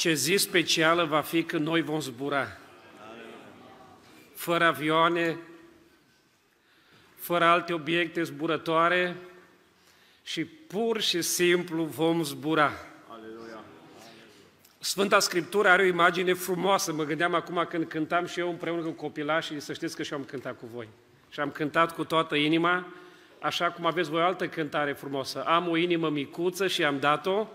Ce zi specială va fi când noi vom zbura. Fără avioane, fără alte obiecte zburătoare și pur și simplu vom zbura. Sfânta Scriptură are o imagine frumoasă. Mă gândeam acum când cântam și eu împreună cu copilașii, să știți că și eu am cântat cu voi. Și am cântat cu toată inima, așa cum aveți voi o altă cântare frumoasă. Am o inimă micuță și am dat-o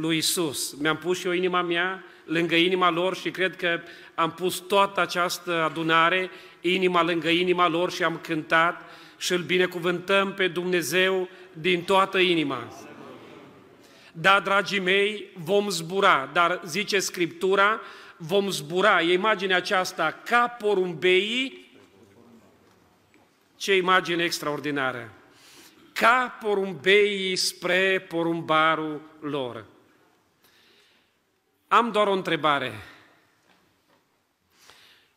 lui Isus. Mi-am pus și eu inima mea lângă inima lor și cred că am pus toată această adunare, inima lângă inima lor și am cântat și îl binecuvântăm pe Dumnezeu din toată inima. Da, dragii mei, vom zbura, dar zice Scriptura, vom zbura. E imaginea aceasta ca porumbeii, ce imagine extraordinară! Ca porumbeii spre porumbarul lor. Am doar o întrebare.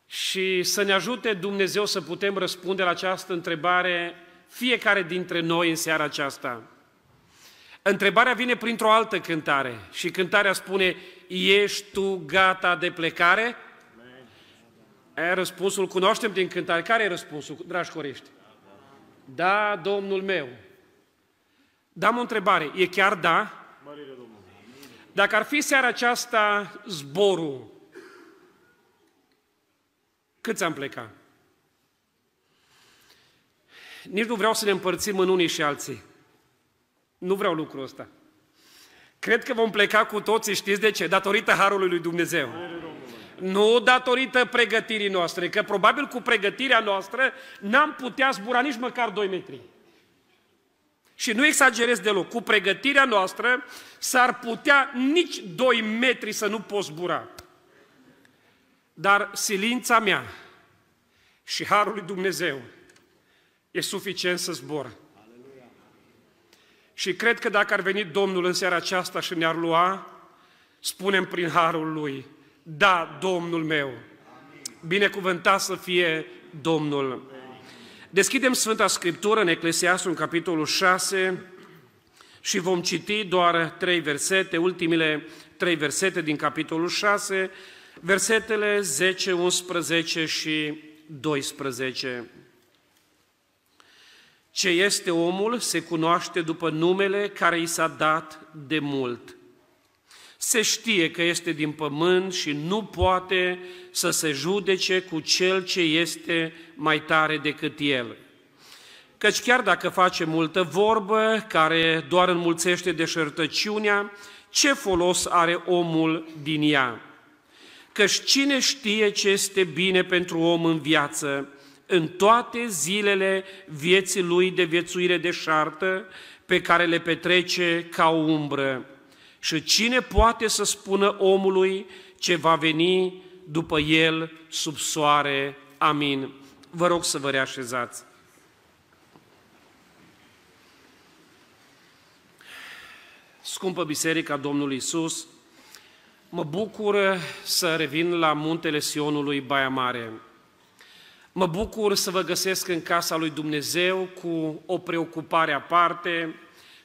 Și să ne ajute Dumnezeu să putem răspunde la această întrebare fiecare dintre noi în seara aceasta. Întrebarea vine printr-o altă cântare și cântarea spune, ești tu gata de plecare? E, răspunsul cunoaștem din cântare. Care e răspunsul, dragi corești? Da, Domnul meu. Dăm o întrebare. E chiar da? Dacă ar fi seara aceasta zborul, câți am plecat? Nici nu vreau să ne împărțim în unii și alții. Nu vreau lucrul ăsta. Cred că vom pleca cu toții, știți de ce? Datorită Harului lui Dumnezeu. Nu datorită pregătirii noastre, că probabil cu pregătirea noastră n-am putea zbura nici măcar 2 metri. Și nu exagerez deloc, cu pregătirea noastră s-ar putea nici 2 metri să nu poți zbura. Dar silința mea și Harul lui Dumnezeu e suficient să zbor. Și cred că dacă ar veni Domnul în seara aceasta și ne-ar lua, spunem prin harul Lui, da, Domnul meu, binecuvântat să fie Domnul. Deschidem Sfânta Scriptură în Eclesiastul, în capitolul 6, și vom citi doar trei versete, ultimile trei versete din capitolul 6, versetele 10, 11 și 12. Ce este omul se cunoaște după numele care i s-a dat de mult. Se știe că este din pământ și nu poate să se judece cu cel ce este mai tare decât el. Căci chiar dacă face multă vorbă care doar înmulțește deșertăciunea, ce folos are omul din ea? Căci cine știe ce este bine pentru om în viață, în toate zilele vieții lui de viețuire deșartă pe care le petrece ca o umbră. Și cine poate să spună omului ce va veni după el sub soare? Amin. Vă rog să vă reașezați. Scumpă Biserica Domnului Isus, mă bucur să revin la muntele Sionului Baia Mare. Mă bucur să vă găsesc în casa lui Dumnezeu cu o preocupare aparte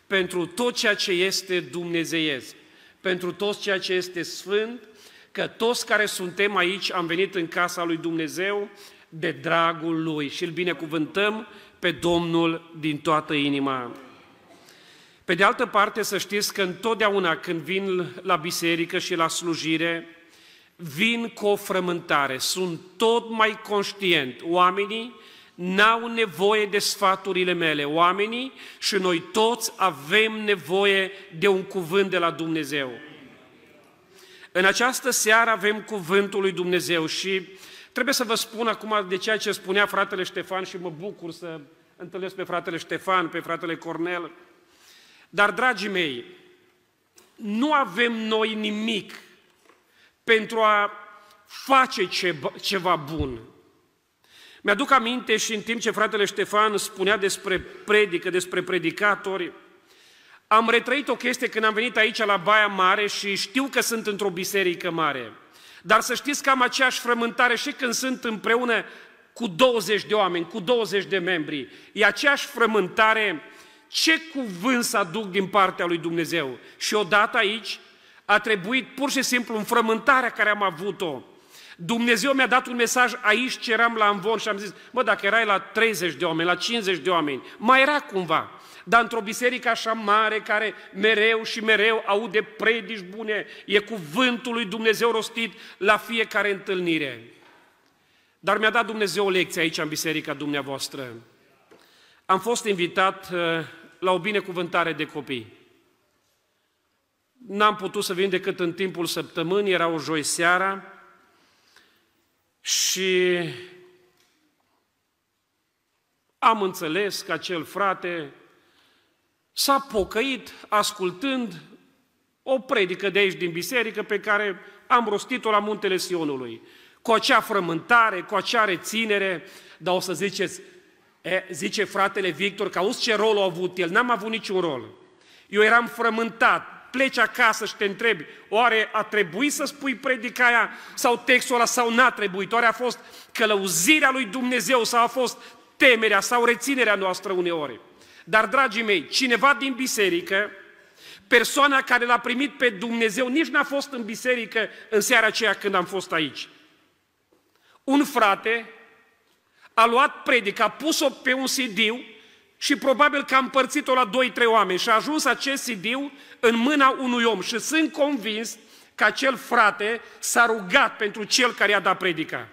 pentru tot ceea ce este dumnezeiesc, pentru tot ceea ce este sfânt, că toți care suntem aici am venit în casa lui Dumnezeu de dragul Lui și îl binecuvântăm pe Domnul din toată inima. Pe de altă parte, să știți că întotdeauna când vin la biserică și la slujire, vin cu o frământare, sunt tot mai conștient. Oamenii n-au nevoie de sfaturile mele. Oamenii și noi toți avem nevoie de un cuvânt de la Dumnezeu. În această seară avem cuvântul lui Dumnezeu și trebuie să vă spun acum de ceea ce spunea fratele Ștefan și mă bucur să întâlnesc pe fratele Ștefan, pe fratele Cornel. Dar, dragii mei, nu avem noi nimic pentru a face ceva bun. Mi-aduc aminte și în timp ce fratele Ștefan spunea despre predică, despre predicatori, am retrăit o chestie când am venit aici la Baia Mare și știu că sunt într-o biserică mare. Dar să știți că am aceeași frământare și când sunt împreună cu 20 de oameni, cu 20 de membri. E aceeași frământare ce cuvânt să aduc din partea lui Dumnezeu. Și odată aici A trebuit pur și simplu în frământarea care am avut-o. Dumnezeu mi-a dat un mesaj aici ce eram la Amvon și am zis, mă, dacă erai la 30 de oameni, la 50 de oameni, mai era cumva. Dar într-o biserică așa mare, care mereu și mereu aude predici bune, e cuvântul lui Dumnezeu rostit la fiecare întâlnire. Dar mi-a dat Dumnezeu o lecție aici în biserica dumneavoastră. Am fost invitat uh, la o binecuvântare de copii. N-am putut să vin decât în timpul săptămânii, era o joi seara și am înțeles că acel frate s-a pocăit ascultând o predică de aici din biserică pe care am rostit-o la muntele Sionului, cu acea frământare, cu acea reținere, dar o să ziceți, e, zice fratele Victor, că auzi ce rol a avut el, n-am avut niciun rol. Eu eram frământat, pleci acasă și te întrebi, oare a trebuit să spui predica aia sau textul ăla sau n-a trebuit? Oare a fost călăuzirea lui Dumnezeu sau a fost temerea sau reținerea noastră uneori? Dar, dragii mei, cineva din biserică, persoana care l-a primit pe Dumnezeu, nici n-a fost în biserică în seara aceea când am fost aici. Un frate a luat predica, a pus-o pe un cd și probabil că a împărțit-o la 2-3 oameni și a ajuns acest cd în mâna unui om și sunt convins că acel frate s-a rugat pentru cel care i-a dat predica.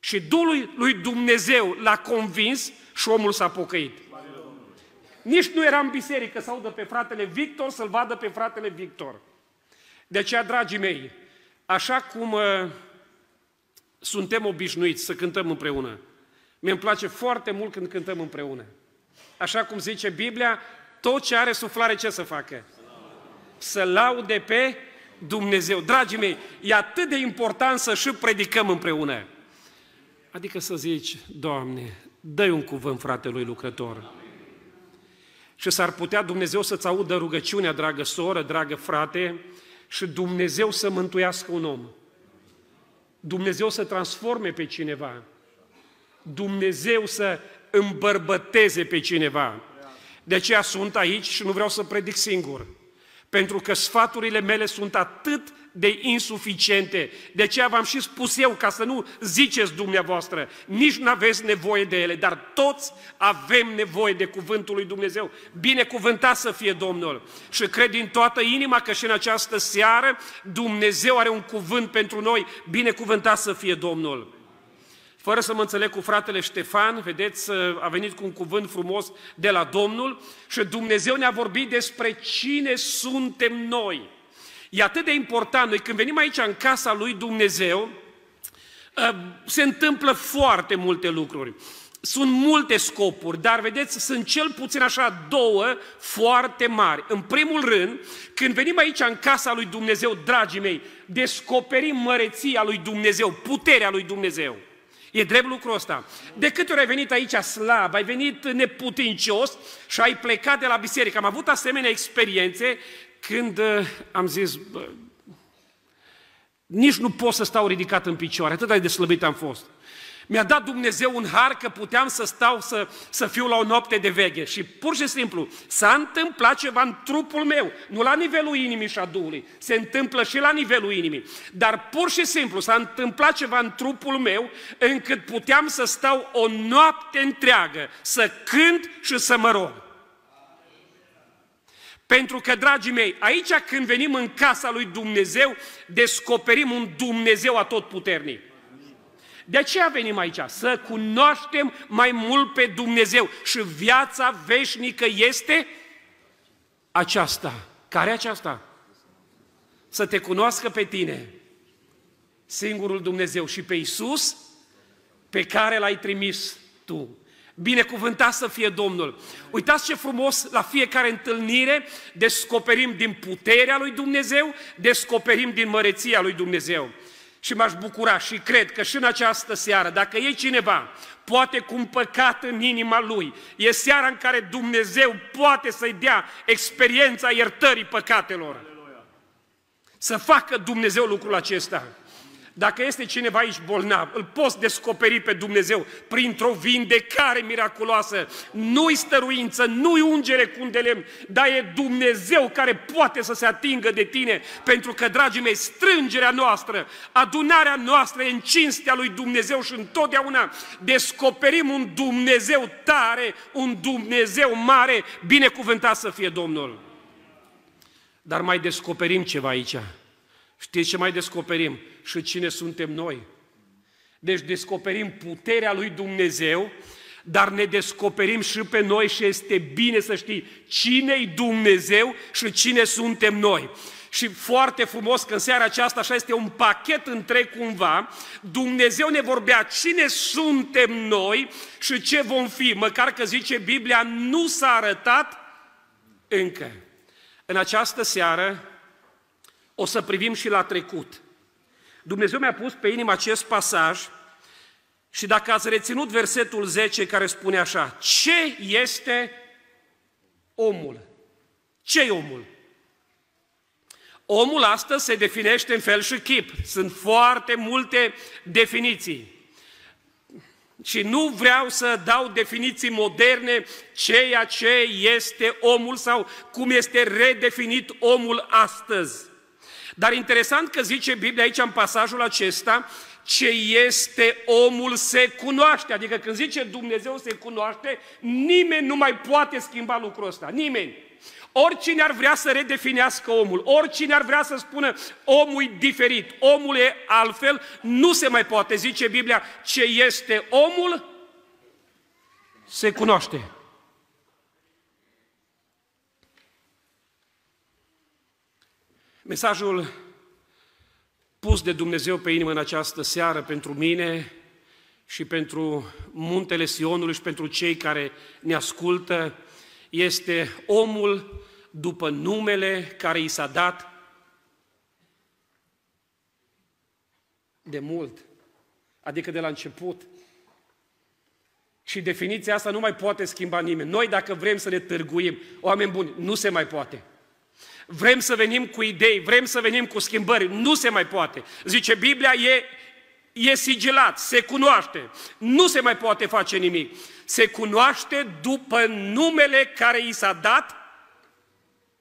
Și Duhul lui Dumnezeu l-a convins și omul s-a pocăit. Nici nu era în biserică să audă pe fratele Victor, să-l vadă pe fratele Victor. De aceea, dragii mei, așa cum uh, suntem obișnuiți să cântăm împreună, mi-mi place foarte mult când cântăm împreună. Așa cum zice Biblia, tot ce are suflare ce să facă? Să laude pe Dumnezeu. Dragii mei, e atât de important să și predicăm împreună. Adică să zici, Doamne, dă un cuvânt fratelui lucrător și s-ar putea Dumnezeu să-ți audă rugăciunea, dragă soră, dragă frate, și Dumnezeu să mântuiască un om. Dumnezeu să transforme pe cineva. Dumnezeu să îmbărbăteze pe cineva. De aceea sunt aici și nu vreau să predic singur. Pentru că sfaturile mele sunt atât de insuficiente. De aceea v-am și spus eu, ca să nu ziceți dumneavoastră, nici nu aveți nevoie de ele, dar toți avem nevoie de cuvântul lui Dumnezeu. Binecuvântat să fie Domnul. Și cred din toată inima că și în această seară Dumnezeu are un cuvânt pentru noi. Binecuvântat să fie Domnul. Fără să mă înțeleg cu fratele Ștefan, vedeți, a venit cu un cuvânt frumos de la Domnul și Dumnezeu ne-a vorbit despre cine suntem noi. E atât de important, noi când venim aici în casa lui Dumnezeu, ă, se întâmplă foarte multe lucruri. Sunt multe scopuri, dar vedeți, sunt cel puțin așa două foarte mari. În primul rând, când venim aici în casa lui Dumnezeu, dragii mei, descoperim măreția lui Dumnezeu, puterea lui Dumnezeu. E drept lucrul ăsta. De câte ori ai venit aici slab, ai venit neputincios și ai plecat de la biserică. Am avut asemenea experiențe când uh, am zis, bă, nici nu pot să stau ridicat în picioare, atât de slăbit am fost. Mi-a dat Dumnezeu un har că puteam să stau, să, să fiu la o noapte de veche. Și pur și simplu s-a întâmplat ceva în trupul meu, nu la nivelul inimii și a Duhului, se întâmplă și la nivelul inimii. Dar pur și simplu s-a întâmplat ceva în trupul meu încât puteam să stau o noapte întreagă, să cânt și să mă rog. Pentru că, dragii mei, aici când venim în casa lui Dumnezeu, descoperim un Dumnezeu atotputernic. De aceea venim aici, să cunoaștem mai mult pe Dumnezeu. Și viața veșnică este aceasta. Care aceasta? Să te cunoască pe tine, singurul Dumnezeu, și pe Isus, pe care l-ai trimis tu. Binecuvântat să fie Domnul! Uitați ce frumos, la fiecare întâlnire descoperim din puterea lui Dumnezeu, descoperim din măreția lui Dumnezeu. Și m-aș bucura și cred că și în această seară, dacă e cineva, poate cu un păcat în inima lui, e seara în care Dumnezeu poate să-i dea experiența iertării păcatelor. Să facă Dumnezeu lucrul acesta. Dacă este cineva aici bolnav, îl poți descoperi pe Dumnezeu printr-o vindecare miraculoasă. Nu-i stăruință, nu-i ungere cu de lemn, dar e Dumnezeu care poate să se atingă de tine, pentru că, dragii mei, strângerea noastră, adunarea noastră e în cinstea lui Dumnezeu și întotdeauna descoperim un Dumnezeu tare, un Dumnezeu mare, binecuvântat să fie Domnul. Dar mai descoperim ceva aici. Știți ce mai descoperim? Și cine suntem noi. Deci descoperim puterea lui Dumnezeu, dar ne descoperim și pe noi și este bine să știi cine-i Dumnezeu și cine suntem noi. Și foarte frumos că în seara aceasta așa este un pachet întreg cumva, Dumnezeu ne vorbea cine suntem noi și ce vom fi, măcar că zice Biblia, nu s-a arătat încă. În această seară o să privim și la trecut. Dumnezeu mi-a pus pe inimă acest pasaj și dacă ați reținut versetul 10 care spune așa, ce este omul? ce e omul? Omul astăzi se definește în fel și chip. Sunt foarte multe definiții. Și nu vreau să dau definiții moderne ceea ce este omul sau cum este redefinit omul astăzi. Dar interesant că zice Biblia aici în pasajul acesta, ce este omul se cunoaște. Adică când zice Dumnezeu se cunoaște, nimeni nu mai poate schimba lucrul ăsta. Nimeni. Oricine ar vrea să redefinească omul, oricine ar vrea să spună omul e diferit, omul e altfel, nu se mai poate. Zice Biblia, ce este omul se cunoaște. Mesajul pus de Dumnezeu pe inimă în această seară pentru mine și pentru muntele Sionului și pentru cei care ne ascultă este omul după numele care i s-a dat de mult, adică de la început. Și definiția asta nu mai poate schimba nimeni. Noi dacă vrem să ne târguim, oameni buni, nu se mai poate. Vrem să venim cu idei, vrem să venim cu schimbări, nu se mai poate. Zice Biblia, e, e sigilat, se cunoaște, nu se mai poate face nimic. Se cunoaște după numele care i s-a dat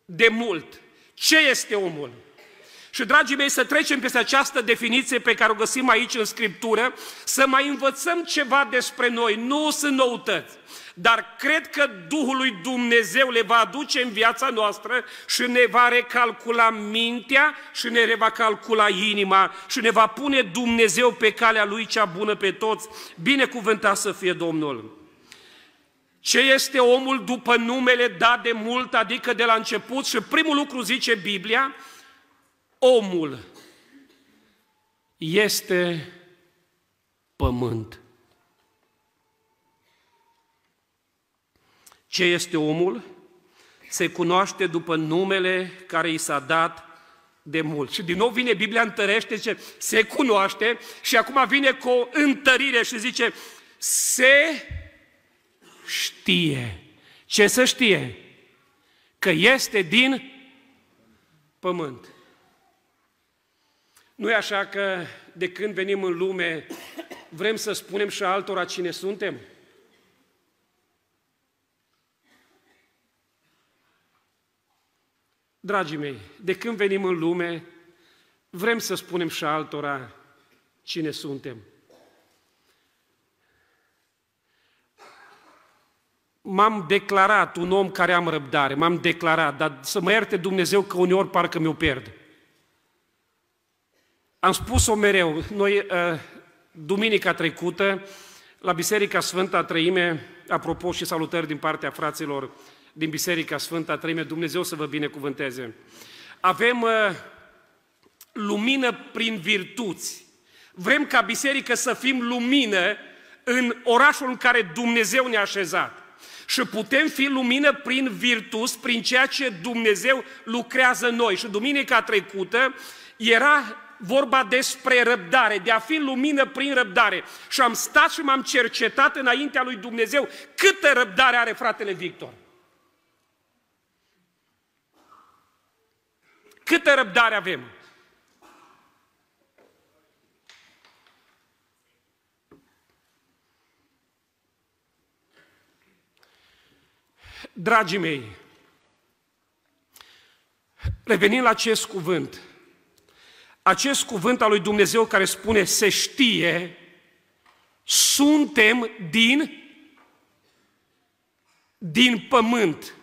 de mult. Ce este omul? Și, dragii mei, să trecem peste această definiție pe care o găsim aici în Scriptură, să mai învățăm ceva despre noi. Nu sunt noutăți dar cred că Duhul lui Dumnezeu le va aduce în viața noastră și ne va recalcula mintea și ne va calcula inima și ne va pune Dumnezeu pe calea Lui cea bună pe toți. Binecuvântat să fie Domnul! Ce este omul după numele dat de mult, adică de la început? Și primul lucru zice Biblia, omul este pământ. Ce este omul? Se cunoaște după numele care i s-a dat de mult. Și din nou vine Biblia, întărește, ce se cunoaște și acum vine cu o întărire și zice, se știe. Ce să știe? Că este din pământ. Nu e așa că de când venim în lume vrem să spunem și altora cine suntem? Dragii mei, de când venim în lume, vrem să spunem și altora cine suntem. M-am declarat un om care am răbdare, m-am declarat, dar să mă ierte Dumnezeu că uneori parcă mi-o pierd. Am spus-o mereu, noi, uh, duminica trecută, la Biserica Sfânta Trăime, apropo și salutări din partea fraților din Biserica Sfânta Treime, Dumnezeu să vă binecuvânteze. Avem uh, lumină prin virtuți. Vrem ca biserică să fim lumină în orașul în care Dumnezeu ne-a așezat. Și putem fi lumină prin virtuți, prin ceea ce Dumnezeu lucrează în noi. Și duminica trecută era vorba despre răbdare, de a fi lumină prin răbdare. Și am stat și m-am cercetat înaintea lui Dumnezeu câtă răbdare are fratele Victor. Câtă răbdare avem? Dragii mei, revenind la acest cuvânt, acest cuvânt al lui Dumnezeu care spune se știe, suntem din, din pământ.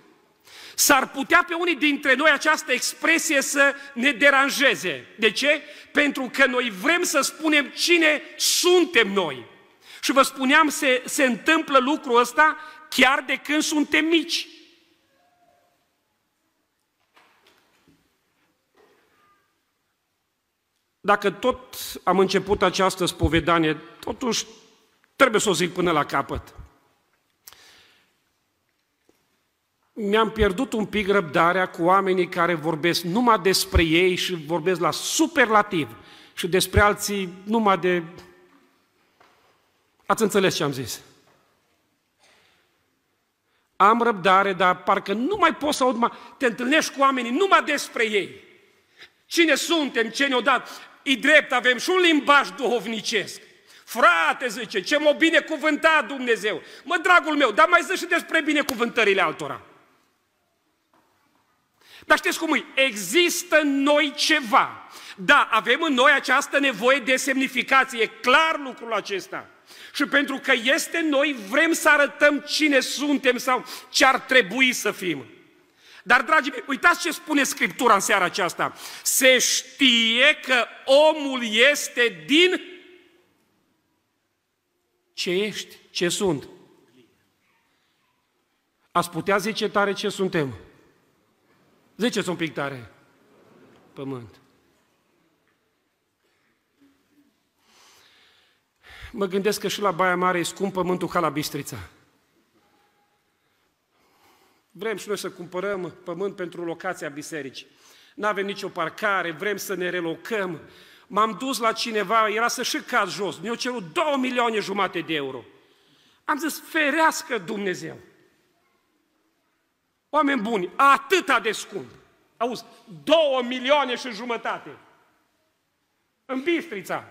S-ar putea pe unii dintre noi această expresie să ne deranjeze. De ce? Pentru că noi vrem să spunem cine suntem noi. Și vă spuneam, se, se întâmplă lucrul ăsta chiar de când suntem mici. Dacă tot am început această spovedanie, totuși trebuie să o zic până la capăt. Mi-am pierdut un pic răbdarea cu oamenii care vorbesc numai despre ei și vorbesc la superlativ și despre alții numai de... Ați înțeles ce am zis? Am răbdare, dar parcă nu mai poți să aud mai... Te întâlnești cu oamenii numai despre ei. Cine suntem, ce ne-au dat? E drept, avem și un limbaj duhovnicesc. Frate, zice, ce m-a binecuvântat Dumnezeu. Mă, dragul meu, dar mai zici și despre binecuvântările altora. Dar știți cum e? Există în noi ceva. Da, avem în noi această nevoie de semnificație, e clar lucrul acesta. Și pentru că este în noi, vrem să arătăm cine suntem sau ce ar trebui să fim. Dar, dragii mei, uitați ce spune Scriptura în seara aceasta. Se știe că omul este din ce ești, ce sunt. Ați putea zice tare ce suntem. Ziceți un pic tare. Pământ. Mă gândesc că și la Baia Mare e scump pământul ca la Bistrița. Vrem și noi să cumpărăm pământ pentru locația bisericii. Nu avem nicio parcare, vrem să ne relocăm. M-am dus la cineva, era să și cad jos. Mi-au cerut 2 milioane jumate de euro. Am zis, ferească Dumnezeu. Oameni buni, atâta de scump. Auzi, două milioane și jumătate. În Bistrița.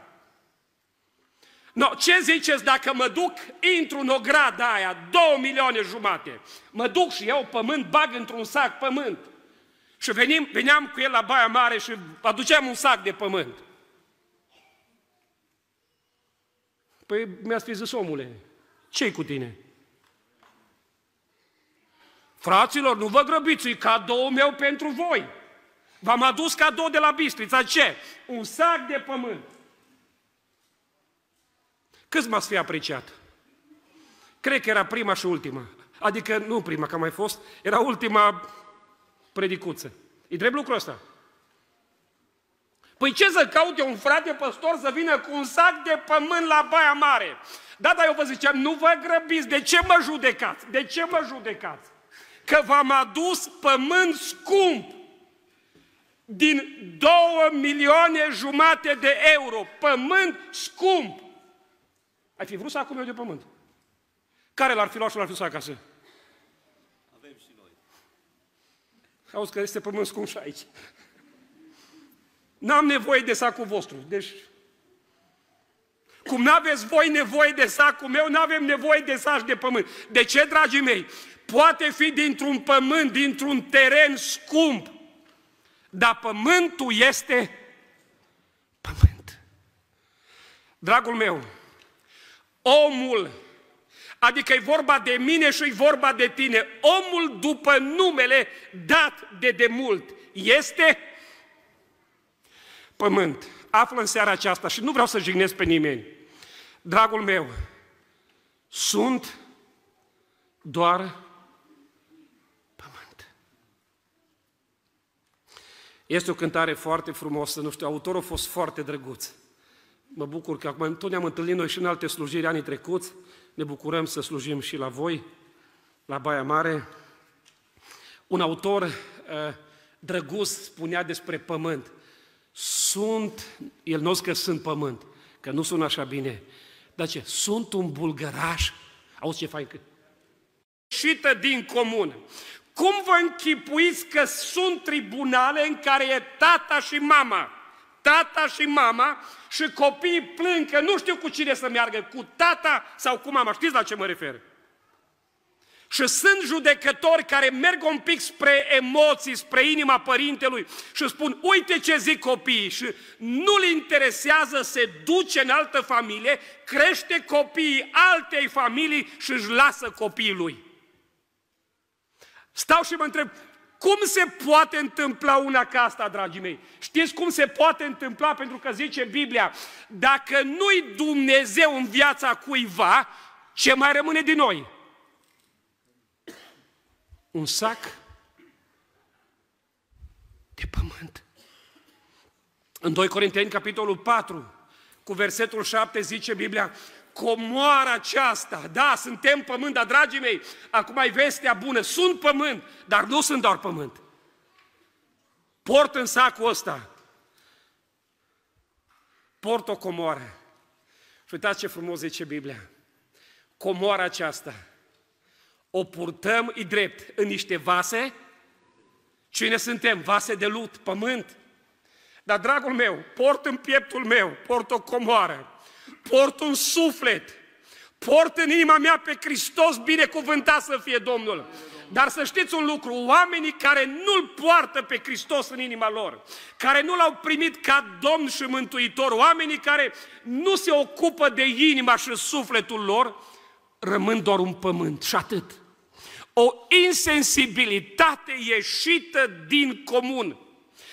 No, ce ziceți dacă mă duc, intru în ograda aia, două milioane jumate, mă duc și iau pământ, bag într-un sac pământ și venim, veneam cu el la Baia Mare și aduceam un sac de pământ. Păi mi-ați fi zis, omule, ce cu tine? Fraților, nu vă grăbiți, e cadou meu pentru voi. V-am adus cadou de la Bistrița. Ce? Un sac de pământ. Câți m-ați fi apreciat? Cred că era prima și ultima. Adică nu prima, că a mai fost, era ultima predicuță. E drept lucrul ăsta. Păi ce să caute un frate păstor să vină cu un sac de pământ la Baia Mare? Da, dar eu vă ziceam, nu vă grăbiți, de ce mă judecați? De ce mă judecați? Că v-am adus pământ scump din două milioane jumate de euro. Pământ scump. Ai fi vrut să acum eu de pământ? Care l-ar fi luat și l-ar fi dus acasă? Avem și noi. Auzi că este pământ scump și aici. N-am nevoie de sacul vostru. Deci, cum n-aveți voi nevoie de sacul meu, n-avem nevoie de saci de pământ. De ce, dragii mei? poate fi dintr-un pământ, dintr-un teren scump, dar pământul este pământ. Dragul meu, omul, adică e vorba de mine și e vorba de tine, omul după numele dat de demult este pământ. Află în seara aceasta și nu vreau să jignesc pe nimeni. Dragul meu, sunt doar Este o cântare foarte frumoasă, nu știu, autorul a fost foarte drăguț. Mă bucur că acum tot ne-am întâlnit noi și în alte slujiri anii trecuți, ne bucurăm să slujim și la voi, la Baia Mare. Un autor uh, drăguț spunea despre pământ. Sunt, el nu că sunt pământ, că nu sună așa bine. Dar ce? Sunt un bulgăraș. Auzi ce fain că... Șită din comun. Cum vă închipuiți că sunt tribunale în care e tata și mama? Tata și mama și copiii plâng că nu știu cu cine să meargă, cu tata sau cu mama. Știți la ce mă refer? Și sunt judecători care merg un pic spre emoții, spre inima părintelui și spun, uite ce zic copiii și nu-l interesează, se duce în altă familie, crește copiii altei familii și își lasă copiii lui. Stau și mă întreb, cum se poate întâmpla una ca asta, dragii mei? Știți cum se poate întâmpla? Pentru că zice Biblia, dacă nu-i Dumnezeu în viața cuiva, ce mai rămâne din noi? Un sac de pământ. În 2 Corinteni, capitolul 4, cu versetul 7, zice Biblia, comoara aceasta, da, suntem pământ, dar dragii mei, acum ai vestea bună, sunt pământ, dar nu sunt doar pământ. Port în sacul ăsta, port o comoară. Și uitați ce frumos zice Biblia. Comoara aceasta o purtăm, e drept, în niște vase. Cine suntem? Vase de lut, pământ. Dar, dragul meu, port în pieptul meu, port o comoară port un suflet, port în inima mea pe Hristos, binecuvântat să fie Domnul. Dar să știți un lucru, oamenii care nu-L poartă pe Hristos în inima lor, care nu L-au primit ca Domn și Mântuitor, oamenii care nu se ocupă de inima și sufletul lor, rămân doar un pământ și atât. O insensibilitate ieșită din comun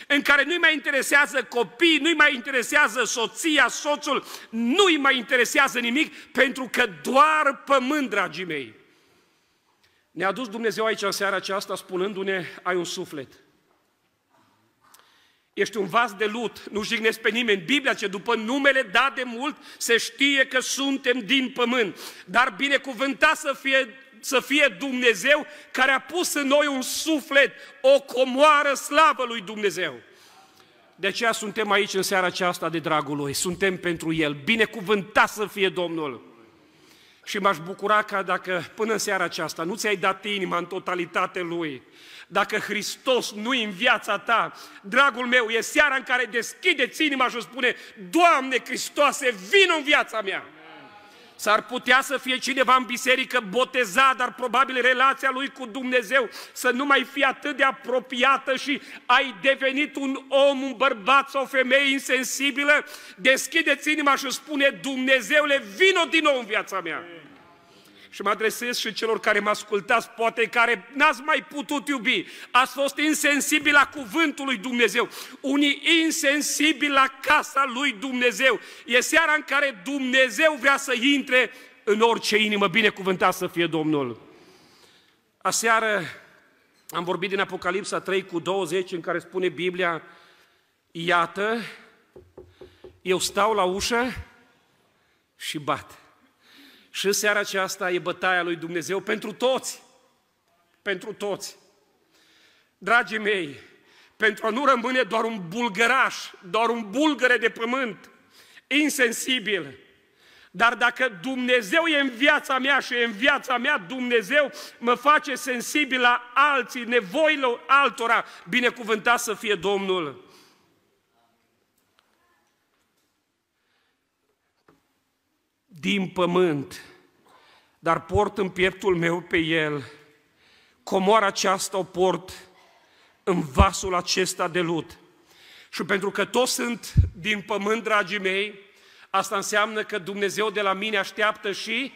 în care nu-i mai interesează copii, nu-i mai interesează soția, soțul, nu-i mai interesează nimic, pentru că doar pământ, dragii mei. Ne-a dus Dumnezeu aici în seara aceasta spunându-ne, ai un suflet. Ești un vas de lut, nu jignesc pe nimeni. Biblia ce după numele dat de mult se știe că suntem din pământ. Dar binecuvântat să fie să fie Dumnezeu care a pus în noi un suflet, o comoară slavă lui Dumnezeu. De aceea suntem aici în seara aceasta de dragul Lui, suntem pentru El, binecuvântat să fie Domnul. Și m-aș bucura ca dacă până în seara aceasta nu ți-ai dat inima în totalitate Lui, dacă Hristos nu e în viața ta, dragul meu, e seara în care deschideți inima și spune, Doamne Hristoase, vin în viața mea! S-ar putea să fie cineva în biserică botezat, dar probabil relația lui cu Dumnezeu să nu mai fie atât de apropiată și ai devenit un om, un bărbat sau o femeie insensibilă, deschideți inima și spune Dumnezeule, vino din nou în viața mea. Amen și mă adresez și celor care mă ascultați, poate care n-ați mai putut iubi, ați fost insensibili la cuvântul lui Dumnezeu, unii insensibili la casa lui Dumnezeu. E seara în care Dumnezeu vrea să intre în orice inimă, binecuvântat să fie Domnul. Aseară am vorbit din Apocalipsa 3 cu 20, în care spune Biblia, iată, eu stau la ușă și bat. Și seara aceasta e bătaia lui Dumnezeu pentru toți. Pentru toți. Dragii mei, pentru a nu rămâne doar un bulgăraș, doar un bulgăre de pământ, insensibil, dar dacă Dumnezeu e în viața mea și e în viața mea, Dumnezeu mă face sensibil la alții, nevoile altora, binecuvântat să fie Domnul. Din pământ, dar port în pieptul meu pe el. Comoara aceasta o port în vasul acesta de lut. Și pentru că toți sunt din pământ, dragii mei, asta înseamnă că Dumnezeu de la mine așteaptă și,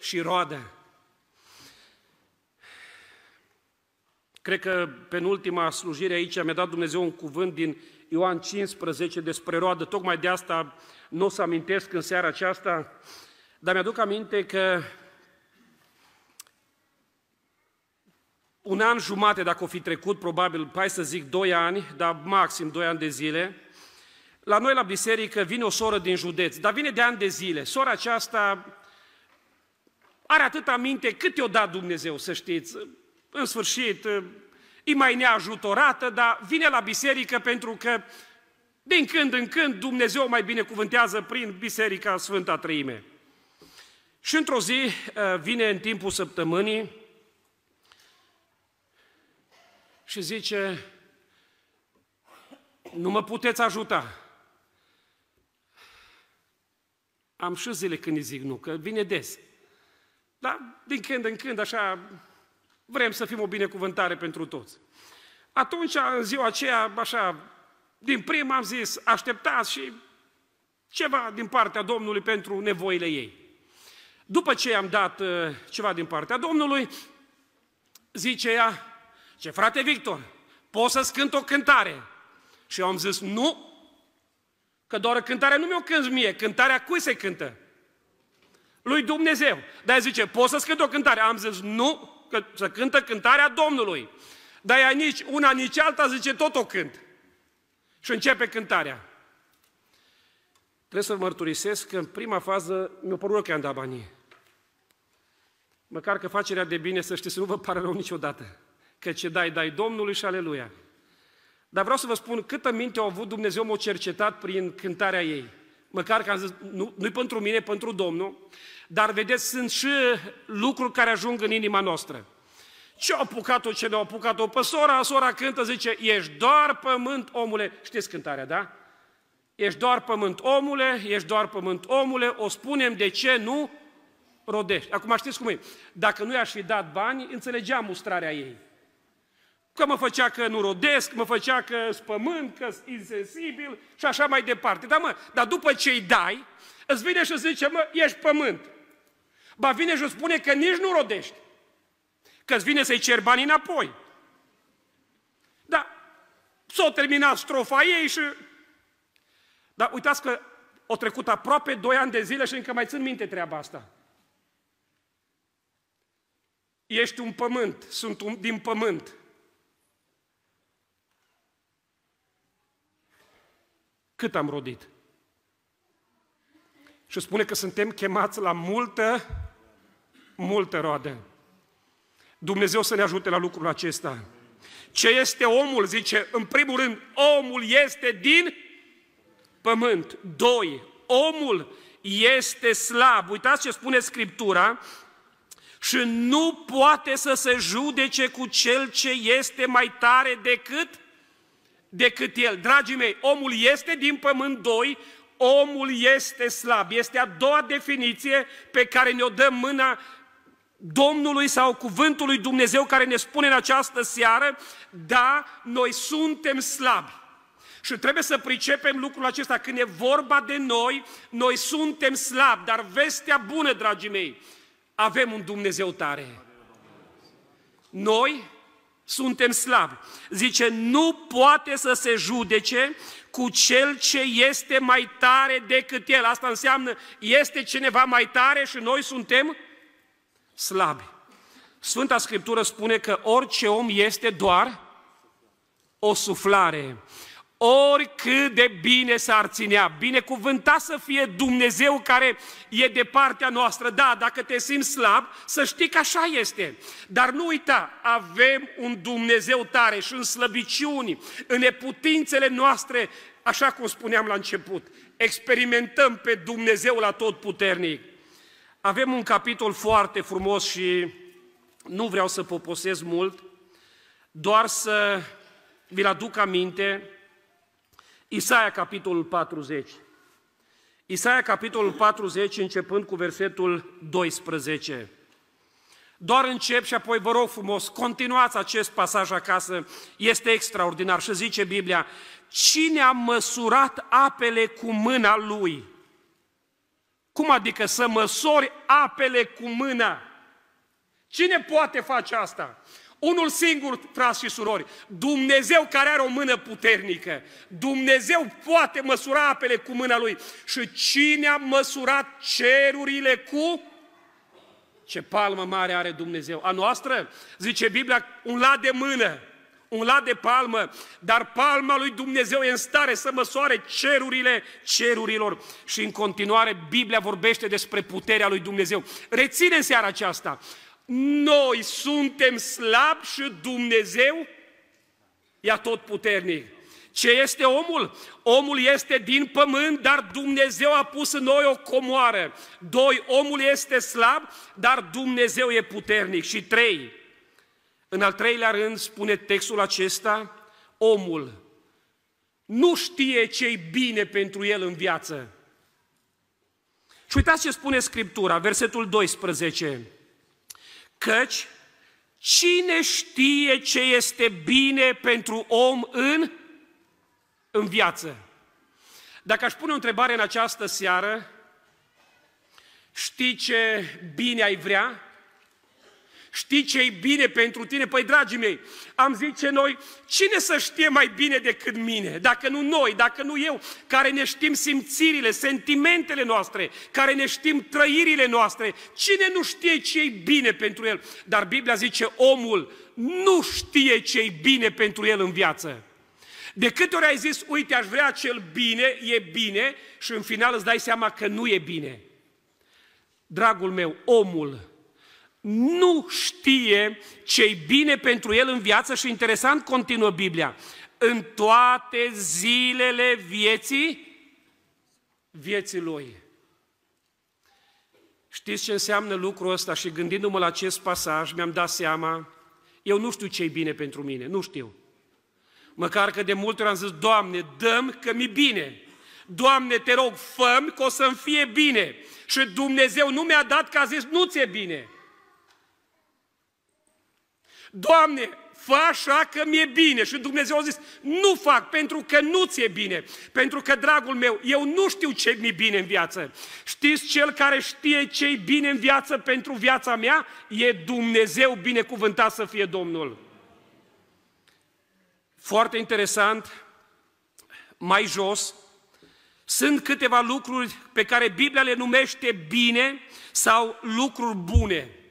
și roadă. Cred că penultima slujire aici mi-a dat Dumnezeu un cuvânt din Ioan 15 despre roadă, tocmai de asta nu o să amintesc în seara aceasta, dar mi-aduc aminte că un an jumate, dacă o fi trecut, probabil, hai să zic, doi ani, dar maxim doi ani de zile, la noi la biserică vine o soră din județ, dar vine de ani de zile. Sora aceasta are atât aminte cât i-o dat Dumnezeu, să știți. În sfârșit, e mai neajutorată, dar vine la biserică pentru că din când în când Dumnezeu mai binecuvântează prin Biserica Sfânta Trăime. Și într-o zi uh, vine în timpul săptămânii și zice, nu mă puteți ajuta. Am și zile când îi zic nu, că vine des. Da? Din când în când, așa, vrem să fim o binecuvântare pentru toți. Atunci, în ziua aceea, așa, din prima am zis, așteptați și ceva din partea Domnului pentru nevoile ei. După ce am dat uh, ceva din partea Domnului, zice ea, ce frate Victor, poți să-ți cânt o cântare? Și eu am zis, nu, că doar cântarea nu mi-o cânti mie, cântarea cui se cântă? Lui Dumnezeu. Dar zice, poți să-ți cânt o cântare? Am zis, nu, că să cântă cântarea Domnului. Dar ea nici una, nici alta zice, tot o cânt. Și începe cântarea. Trebuie să mărturisesc că în prima fază mi-a părut că am dat banii. Măcar că facerea de bine, să știți, nu vă pare rău niciodată. Că ce dai, dai Domnului și aleluia. Dar vreau să vă spun câtă minte a avut Dumnezeu, m-a cercetat prin cântarea ei. Măcar că am zis, nu, nu pentru mine, pentru Domnul, dar vedeți, sunt și lucruri care ajung în inima noastră. Ce-a apucat-o, ce ne-a apucat-o pe sora, sora cântă, zice, ești doar pământ, omule. Știți cântarea, da? Ești doar pământ, omule, ești doar pământ, omule, o spunem de ce nu rodești. Acum știți cum e? Dacă nu i-aș fi dat bani, înțelegeam mustrarea ei. Că mă făcea că nu rodesc, mă făcea că spământ, că insensibil și așa mai departe. Dar mă, dar după ce îi dai, îți vine și zice, mă, ești pământ. Ba vine și îți spune că nici nu rodești. Că îți vine să-i cer bani înapoi. Da, s-a terminat strofa ei și... Dar uitați că au trecut aproape 2 ani de zile și încă mai țin minte treaba asta. Ești un pământ, sunt un, din pământ. Cât am rodit? Și spune că suntem chemați la multă, multă roadă. Dumnezeu să ne ajute la lucrul acesta. Ce este omul? Zice, în primul rând, omul este din pământ. Doi, omul este slab. Uitați ce spune Scriptura, și nu poate să se judece cu cel ce este mai tare decât decât el. Dragii mei, omul este din pământ doi, omul este slab. Este a doua definiție pe care ne-o dă mâna Domnului sau cuvântul lui Dumnezeu care ne spune în această seară, da, noi suntem slabi. Și trebuie să pricepem lucrul acesta. Când e vorba de noi, noi suntem slabi. Dar vestea bună, dragii mei, avem un Dumnezeu tare. Noi suntem slabi. Zice, nu poate să se judece cu cel ce este mai tare decât el. Asta înseamnă, este cineva mai tare și noi suntem slabi. Sfânta Scriptură spune că orice om este doar o suflare oricât de bine s-ar ținea, binecuvântat să fie Dumnezeu care e de partea noastră. Da, dacă te simți slab, să știi că așa este. Dar nu uita, avem un Dumnezeu tare și în slăbiciuni, în neputințele noastre, așa cum spuneam la început, experimentăm pe Dumnezeu la tot puternic. Avem un capitol foarte frumos și nu vreau să poposez mult, doar să vi-l aduc aminte, Isaia, capitolul 40. Isaia, capitolul 40, începând cu versetul 12. Doar încep și apoi vă rog frumos, continuați acest pasaj acasă, este extraordinar. Și zice Biblia, cine a măsurat apele cu mâna lui? Cum adică să măsori apele cu mâna? Cine poate face asta? Unul singur, frați și surori, Dumnezeu care are o mână puternică, Dumnezeu poate măsura apele cu mâna Lui. Și cine a măsurat cerurile cu? Ce palmă mare are Dumnezeu. A noastră, zice Biblia, un lat de mână, un lat de palmă, dar palma lui Dumnezeu e în stare să măsoare cerurile cerurilor. Și în continuare Biblia vorbește despre puterea lui Dumnezeu. Reține în seara aceasta, noi suntem slabi și Dumnezeu e tot puternic. Ce este omul? Omul este din pământ, dar Dumnezeu a pus în noi o comoară. Doi, omul este slab, dar Dumnezeu e puternic. Și trei, în al treilea rând spune textul acesta, omul nu știe ce-i bine pentru el în viață. Și uitați ce spune Scriptura, versetul 12. Căci cine știe ce este bine pentru om în, în viață? Dacă aș pune o întrebare în această seară, știi ce bine ai vrea? Știi ce e bine pentru tine? Păi, dragii mei, am zice noi, cine să știe mai bine decât mine? Dacă nu noi, dacă nu eu, care ne știm simțirile, sentimentele noastre, care ne știm trăirile noastre, cine nu știe ce e bine pentru el? Dar Biblia zice, omul nu știe ce e bine pentru el în viață. De câte ori ai zis, uite, aș vrea cel bine, e bine, și în final îți dai seama că nu e bine. Dragul meu, omul nu știe ce-i bine pentru el în viață și interesant continuă Biblia. În toate zilele vieții, vieții lui. Știți ce înseamnă lucrul ăsta? Și gândindu-mă la acest pasaj, mi-am dat seama, eu nu știu ce-i bine pentru mine, nu știu. Măcar că de multe ori am zis, Doamne, dăm că mi bine. Doamne, te rog, făm că o să-mi fie bine. Și Dumnezeu nu mi-a dat că a zis, nu ți-e bine. Doamne, fă așa că mi-e bine. Și Dumnezeu a zis, nu fac pentru că nu ți-e bine. Pentru că, dragul meu, eu nu știu ce mi-e bine în viață. Știți, cel care știe ce-i bine în viață pentru viața mea, e Dumnezeu binecuvântat să fie Domnul. Foarte interesant, mai jos, sunt câteva lucruri pe care Biblia le numește bine sau lucruri bune.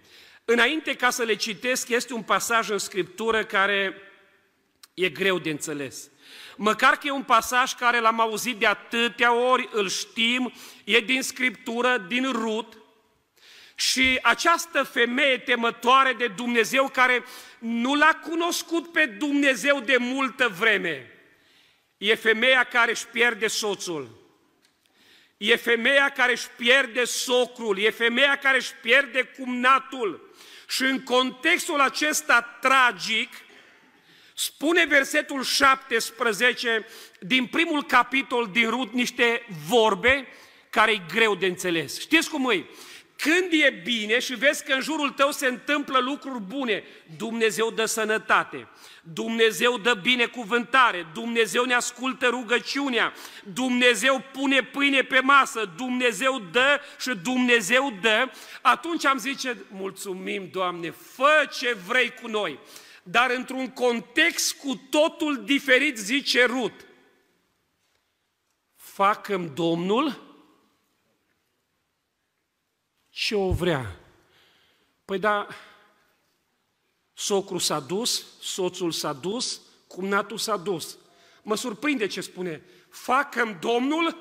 Înainte ca să le citesc, este un pasaj în Scriptură care e greu de înțeles. Măcar că e un pasaj care l-am auzit de atâtea ori, îl știm, e din Scriptură, din Rut, și această femeie temătoare de Dumnezeu care nu l-a cunoscut pe Dumnezeu de multă vreme, e femeia care își pierde soțul, e femeia care își pierde socrul, e femeia care își pierde cumnatul, și în contextul acesta tragic, spune versetul 17 din primul capitol din Rut niște vorbe care e greu de înțeles. Știți cum e? Când e bine și vezi că în jurul tău se întâmplă lucruri bune, Dumnezeu dă sănătate, Dumnezeu dă binecuvântare, Dumnezeu ne ascultă rugăciunea, Dumnezeu pune pâine pe masă, Dumnezeu dă și Dumnezeu dă, atunci am zice, mulțumim Doamne, fă ce vrei cu noi. Dar într-un context cu totul diferit, zice Rut, facă Domnul ce o vrea. Păi da, socru s-a dus, soțul s-a dus, cumnatul s-a dus. Mă surprinde ce spune, facă Domnul,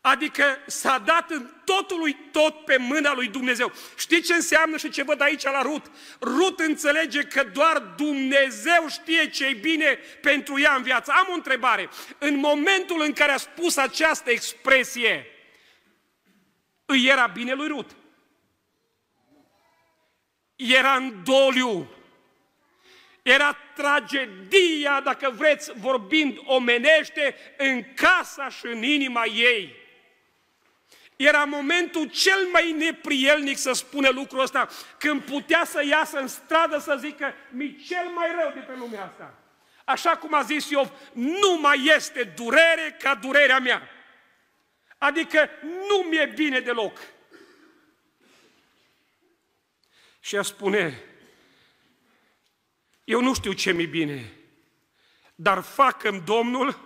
adică s-a dat în totul lui tot pe mâna lui Dumnezeu. Știi ce înseamnă și ce văd aici la Rut? Rut înțelege că doar Dumnezeu știe ce e bine pentru ea în viață. Am o întrebare. În momentul în care a spus această expresie, îi era bine lui Rut. Era în doliu. Era tragedia, dacă vreți, vorbind omenește, în casa și în inima ei. Era momentul cel mai neprielnic să spună lucrul ăsta, când putea să iasă în stradă să zică, mi cel mai rău de pe lumea asta. Așa cum a zis Iov, nu mai este durere ca durerea mea. Adică nu mi-e bine deloc. Și a spune, eu nu știu ce mi bine, dar facă Domnul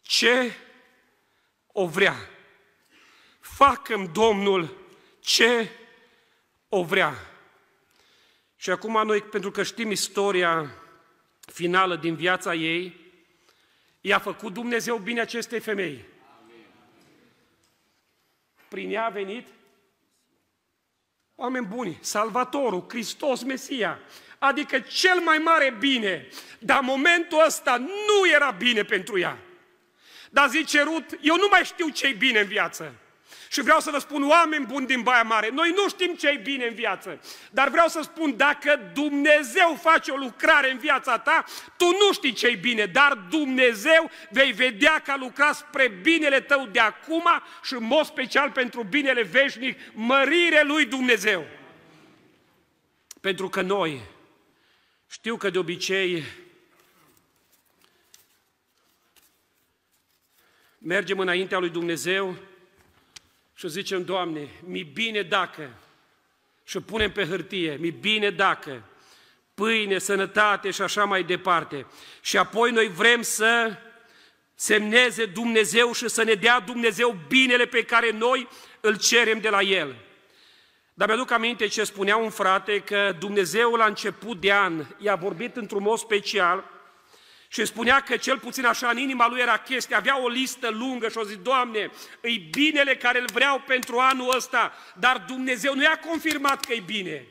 ce o vrea. facă Domnul ce o vrea. Și acum noi, pentru că știm istoria finală din viața ei, i-a făcut Dumnezeu bine acestei femei prin ea a venit oameni buni, Salvatorul, Hristos, Mesia, adică cel mai mare bine, dar momentul ăsta nu era bine pentru ea. Dar zice Rut, eu nu mai știu ce-i bine în viață. Și vreau să vă spun, oameni buni din Baia Mare, noi nu știm ce e bine în viață, dar vreau să spun, dacă Dumnezeu face o lucrare în viața ta, tu nu știi ce e bine, dar Dumnezeu vei vedea că a lucrat spre binele tău de acum și în mod special pentru binele veșnic, mărire lui Dumnezeu. Pentru că noi, știu că de obicei mergem înaintea lui Dumnezeu și zicem, Doamne, mi bine dacă, și punem pe hârtie, mi bine dacă, pâine, sănătate și așa mai departe. Și apoi noi vrem să semneze Dumnezeu și să ne dea Dumnezeu binele pe care noi îl cerem de la El. Dar mi-aduc aminte ce spunea un frate că Dumnezeu la început de an i-a vorbit într-un mod special și spunea că cel puțin așa în inima lui era chestia, avea o listă lungă și o zi, Doamne, îi binele care îl vreau pentru anul ăsta, dar Dumnezeu nu i-a confirmat că e bine.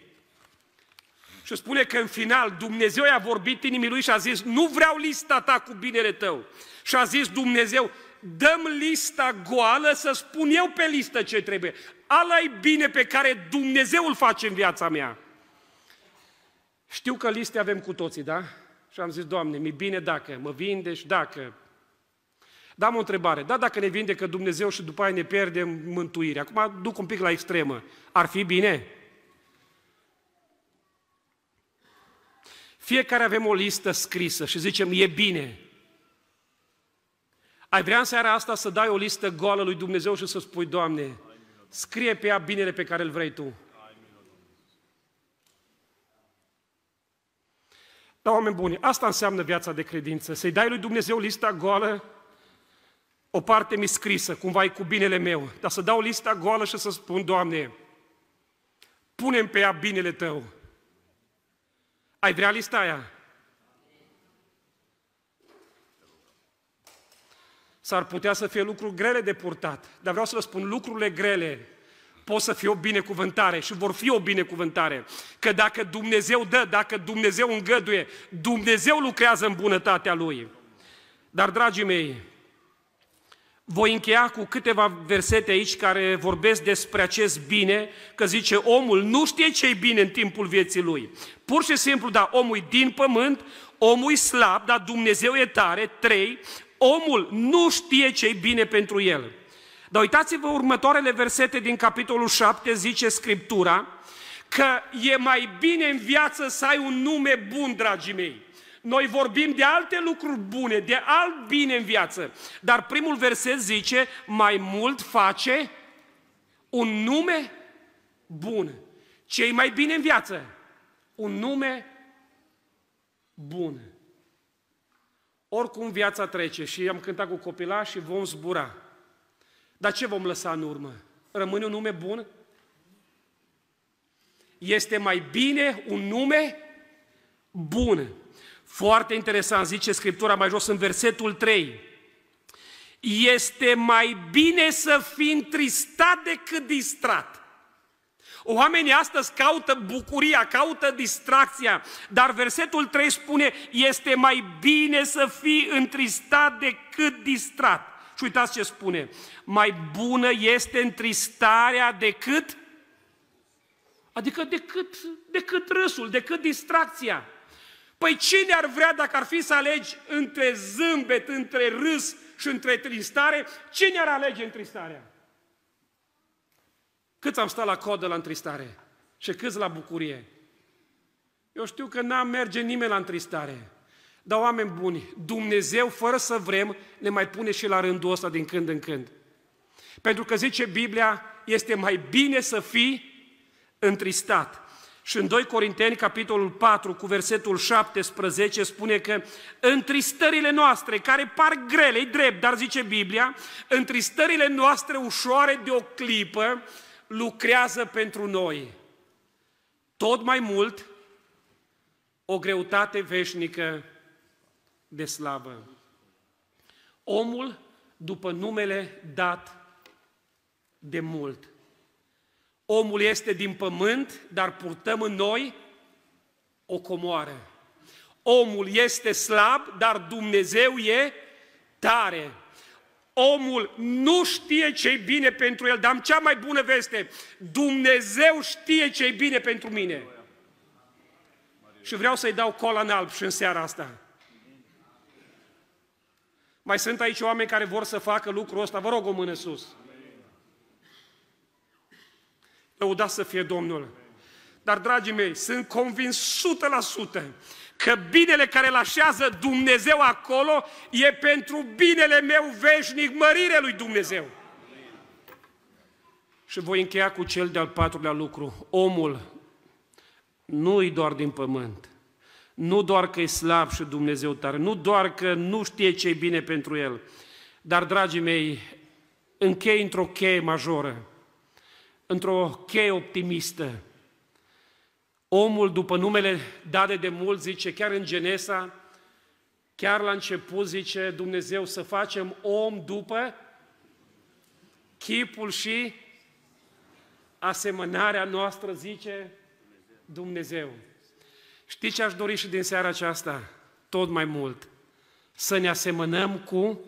Și spune că în final Dumnezeu i-a vorbit inimii lui și a zis, nu vreau lista ta cu binele tău. Și a zis Dumnezeu, dăm lista goală să spun eu pe listă ce trebuie. ala e bine pe care Dumnezeu îl face în viața mea. Știu că liste avem cu toții, da? Și am zis, Doamne, mi bine dacă, mă vindești dacă. Dar am o întrebare, da, dacă ne vindecă Dumnezeu și după aia ne pierdem mântuirea, acum duc un pic la extremă, ar fi bine? Fiecare avem o listă scrisă și zicem, e bine. Ai vrea în seara asta să dai o listă goală lui Dumnezeu și să spui, Doamne, scrie pe ea binele pe care îl vrei Tu. Da, oameni buni, asta înseamnă viața de credință. Să-i dai lui Dumnezeu lista goală, o parte mi scrisă, cumva e cu binele meu, dar să dau lista goală și să spun, Doamne, punem pe ea binele Tău. Ai vrea lista aia? S-ar putea să fie lucruri grele de purtat, dar vreau să vă spun, lucrurile grele pot să fie o binecuvântare și vor fi o binecuvântare. Că dacă Dumnezeu dă, dacă Dumnezeu îngăduie, Dumnezeu lucrează în bunătatea Lui. Dar, dragii mei, voi încheia cu câteva versete aici care vorbesc despre acest bine, că zice omul nu știe ce e bine în timpul vieții lui. Pur și simplu, da, omul e din pământ, omul e slab, dar Dumnezeu e tare. Trei, omul nu știe ce e bine pentru el. Dar uitați-vă următoarele versete din capitolul 7, zice Scriptura, că e mai bine în viață să ai un nume bun, dragii mei. Noi vorbim de alte lucruri bune, de alt bine în viață. Dar primul verset zice, mai mult face un nume bun. ce mai bine în viață? Un nume bun. Oricum viața trece și am cântat cu copila și vom zbura. Dar ce vom lăsa în urmă? Rămâne un nume bun? Este mai bine un nume bun. Foarte interesant, zice Scriptura mai jos în versetul 3. Este mai bine să fii întristat decât distrat. Oamenii astăzi caută bucuria, caută distracția, dar versetul 3 spune, este mai bine să fii întristat decât distrat. Și uitați ce spune, mai bună este întristarea decât, adică decât, decât râsul, decât distracția. Păi cine ar vrea dacă ar fi să alegi între zâmbet, între râs și între tristare, cine ar alege întristarea? Câți am stat la codă la întristare? Și câți la bucurie? Eu știu că n-am merge nimeni la întristare. Dar oameni buni, Dumnezeu, fără să vrem, ne mai pune și la rândul ăsta din când în când. Pentru că zice Biblia, este mai bine să fii întristat. Și în 2 Corinteni, capitolul 4, cu versetul 17, spune că întristările noastre, care par grele, e drept, dar zice Biblia, întristările noastre ușoare de o clipă lucrează pentru noi. Tot mai mult, o greutate veșnică de slavă. Omul după numele dat de mult. Omul este din pământ, dar purtăm în noi o comoară. Omul este slab, dar Dumnezeu e tare. Omul nu știe ce-i bine pentru el, dar am cea mai bună veste. Dumnezeu știe ce-i bine pentru mine. Și vreau să-i dau cola în alb și în seara asta. Mai sunt aici oameni care vor să facă lucrul ăsta. Vă rog o mână sus. Lăudat să fie Domnul. Dar, dragii mei, sunt convins 100% că binele care îl așează Dumnezeu acolo e pentru binele meu veșnic, mărire lui Dumnezeu. Și voi încheia cu cel de-al patrulea lucru. Omul nu-i doar din pământ, nu doar că e slab și Dumnezeu tare, nu doar că nu știe ce e bine pentru el, dar, dragii mei, închei într-o cheie majoră, într-o cheie optimistă. Omul, după numele date de mult, zice, chiar în Genesa, chiar la început zice Dumnezeu să facem om după chipul și asemănarea noastră, zice Dumnezeu. Știți ce aș dori și din seara aceasta? Tot mai mult. Să ne asemănăm cu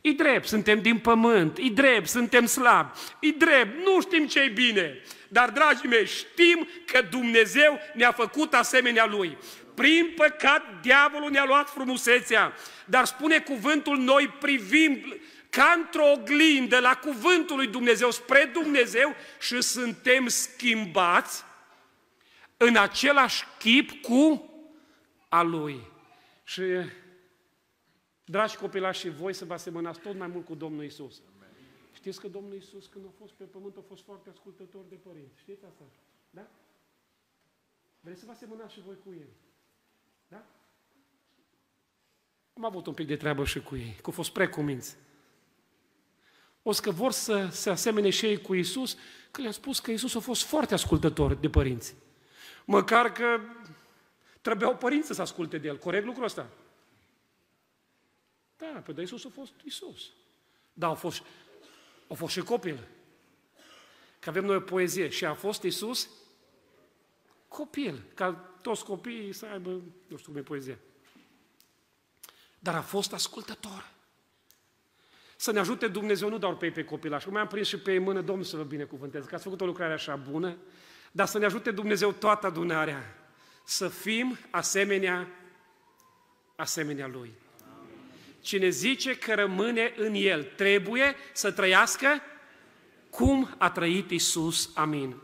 E drept, suntem din pământ, e drept, suntem slabi, e drept, nu știm ce e bine. Dar, dragii mei, știm că Dumnezeu ne-a făcut asemenea Lui. Prin păcat, diavolul ne-a luat frumusețea, dar spune cuvântul, noi privim ca într-o oglindă la cuvântul lui Dumnezeu, spre Dumnezeu și suntem schimbați în același chip cu a Lui. Și, dragi copilași, și voi să vă asemănați tot mai mult cu Domnul Isus. Știți că Domnul Isus, când a fost pe pământ, a fost foarte ascultător de părinți. Știți asta? Da? Vreți să vă asemănați și voi cu El. Da? Am avut un pic de treabă și cu ei, că au fost precuminți. O să că vor să se asemene și ei cu Isus, că le-am spus că Isus a fost foarte ascultător de părinți. Măcar că trebuiau părinți să asculte de el. Corect lucrul ăsta? Da, pe de Iisus a fost Iisus. Da, a fost, a fost și copil. Că avem noi o poezie. Și a fost Iisus copil. Ca toți copiii să aibă, nu știu cum e poezia. Dar a fost ascultător. Să ne ajute Dumnezeu, nu doar pe ei pe copilași. Cum am prins și pe ei mână, Domnul să vă binecuvânteze, că ați făcut o lucrare așa bună, dar să ne ajute Dumnezeu toată adunarea să fim asemenea, asemenea Lui. Cine zice că rămâne în El, trebuie să trăiască cum a trăit Isus. Amin.